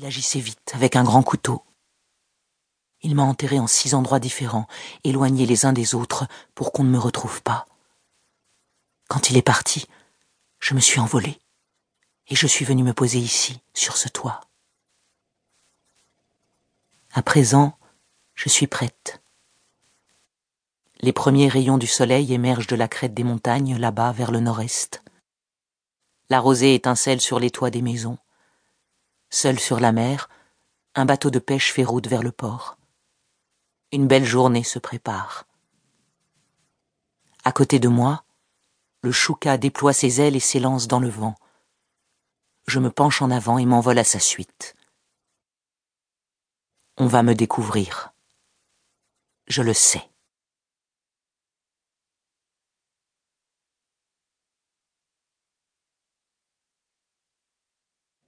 Il agissait vite, avec un grand couteau. Il m'a enterré en six endroits différents, éloignés les uns des autres, pour qu'on ne me retrouve pas. Quand il est parti, je me suis envolé, et je suis venu me poser ici, sur ce toit. À présent, je suis prête. Les premiers rayons du soleil émergent de la crête des montagnes, là-bas, vers le nord-est. La rosée étincelle sur les toits des maisons. Seul sur la mer, un bateau de pêche fait route vers le port. Une belle journée se prépare. À côté de moi, le chouka déploie ses ailes et s'élance dans le vent. Je me penche en avant et m'envole à sa suite. On va me découvrir. Je le sais.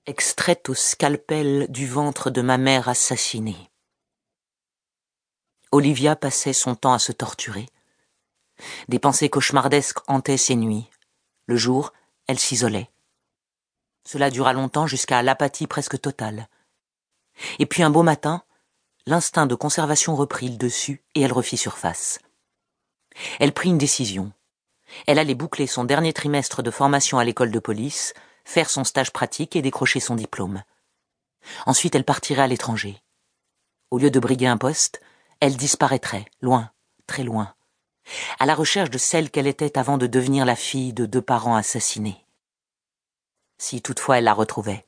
Extraite au scalpel du ventre de ma mère assassinée. Olivia passait son temps à se torturer. Des pensées cauchemardesques hantaient ses nuits. Le jour, elle s'isolait. Cela dura longtemps jusqu'à l'apathie presque totale. Et puis un beau matin, l'instinct de conservation reprit le dessus et elle refit surface. Elle prit une décision. Elle allait boucler son dernier trimestre de formation à l'école de police, faire son stage pratique et décrocher son diplôme. Ensuite, elle partirait à l'étranger. Au lieu de briguer un poste, elle disparaîtrait, loin, très loin, à la recherche de celle qu'elle était avant de devenir la fille de deux parents assassinés. Si toutefois elle la retrouvait.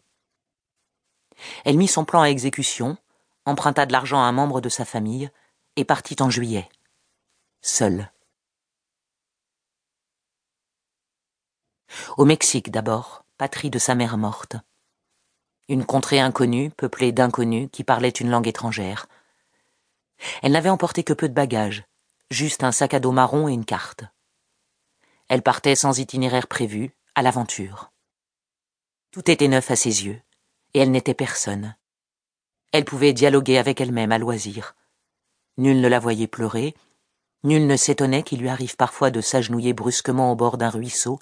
Elle mit son plan à exécution, emprunta de l'argent à un membre de sa famille et partit en juillet, seule. Au Mexique d'abord, patrie de sa mère morte. Une contrée inconnue, peuplée d'inconnus qui parlaient une langue étrangère, elle n'avait emporté que peu de bagages, juste un sac à dos marron et une carte. Elle partait sans itinéraire prévu, à l'aventure. Tout était neuf à ses yeux, et elle n'était personne. Elle pouvait dialoguer avec elle-même à loisir. Nul ne la voyait pleurer, nul ne s'étonnait qu'il lui arrive parfois de s'agenouiller brusquement au bord d'un ruisseau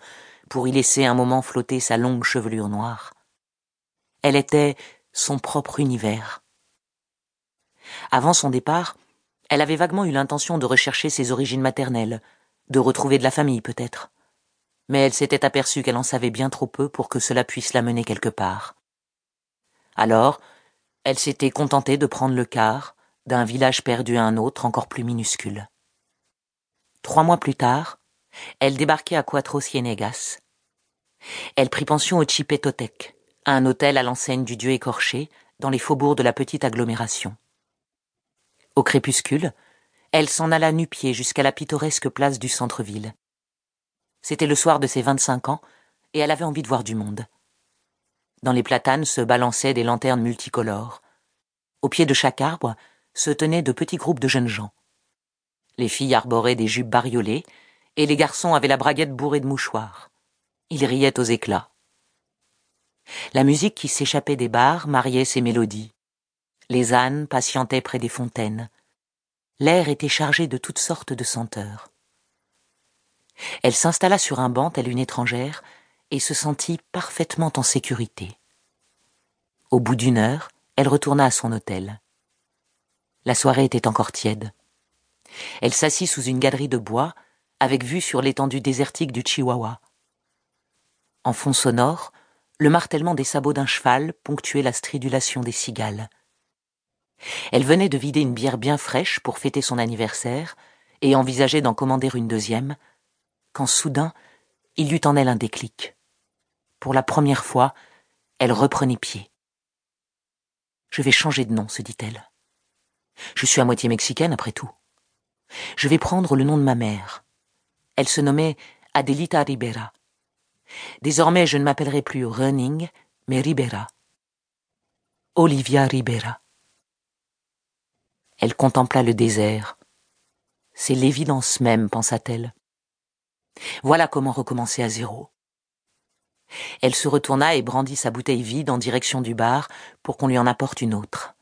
pour y laisser un moment flotter sa longue chevelure noire. Elle était son propre univers. Avant son départ, elle avait vaguement eu l'intention de rechercher ses origines maternelles, de retrouver de la famille peut-être. Mais elle s'était aperçue qu'elle en savait bien trop peu pour que cela puisse la mener quelque part. Alors, elle s'était contentée de prendre le quart d'un village perdu à un autre encore plus minuscule. Trois mois plus tard, elle débarquait à Cuatro Cienegas. Elle prit pension au Chipetotec, un hôtel à l'enseigne du dieu écorché, dans les faubourgs de la petite agglomération. Au crépuscule, elle s'en alla nu-pied jusqu'à la pittoresque place du centre-ville. C'était le soir de ses vingt-cinq ans, et elle avait envie de voir du monde. Dans les platanes se balançaient des lanternes multicolores. Au pied de chaque arbre se tenaient de petits groupes de jeunes gens. Les filles arboraient des jupes bariolées, et les garçons avaient la braguette bourrée de mouchoirs. Ils riaient aux éclats. La musique qui s'échappait des bars mariait ces mélodies. Les ânes patientaient près des fontaines. L'air était chargé de toutes sortes de senteurs. Elle s'installa sur un banc telle une étrangère et se sentit parfaitement en sécurité. Au bout d'une heure, elle retourna à son hôtel. La soirée était encore tiède. Elle s'assit sous une galerie de bois, avec vue sur l'étendue désertique du Chihuahua. En fond sonore, le martèlement des sabots d'un cheval ponctuait la stridulation des cigales. Elle venait de vider une bière bien fraîche pour fêter son anniversaire et envisageait d'en commander une deuxième, quand soudain il y eut en elle un déclic. Pour la première fois, elle reprenait pied. Je vais changer de nom, se dit-elle. Je suis à moitié mexicaine, après tout. Je vais prendre le nom de ma mère. Elle se nommait Adelita Ribera. Désormais, je ne m'appellerai plus Running, mais Ribera. Olivia Ribera. Elle contempla le désert. C'est l'évidence même, pensa-t-elle. Voilà comment recommencer à zéro. Elle se retourna et brandit sa bouteille vide en direction du bar pour qu'on lui en apporte une autre.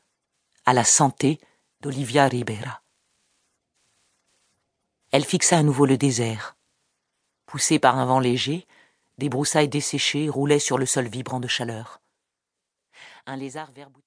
À la santé d'Olivia Ribera. Elle fixa à nouveau le désert. Poussée par un vent léger, des broussailles desséchées roulaient sur le sol vibrant de chaleur. Un lézard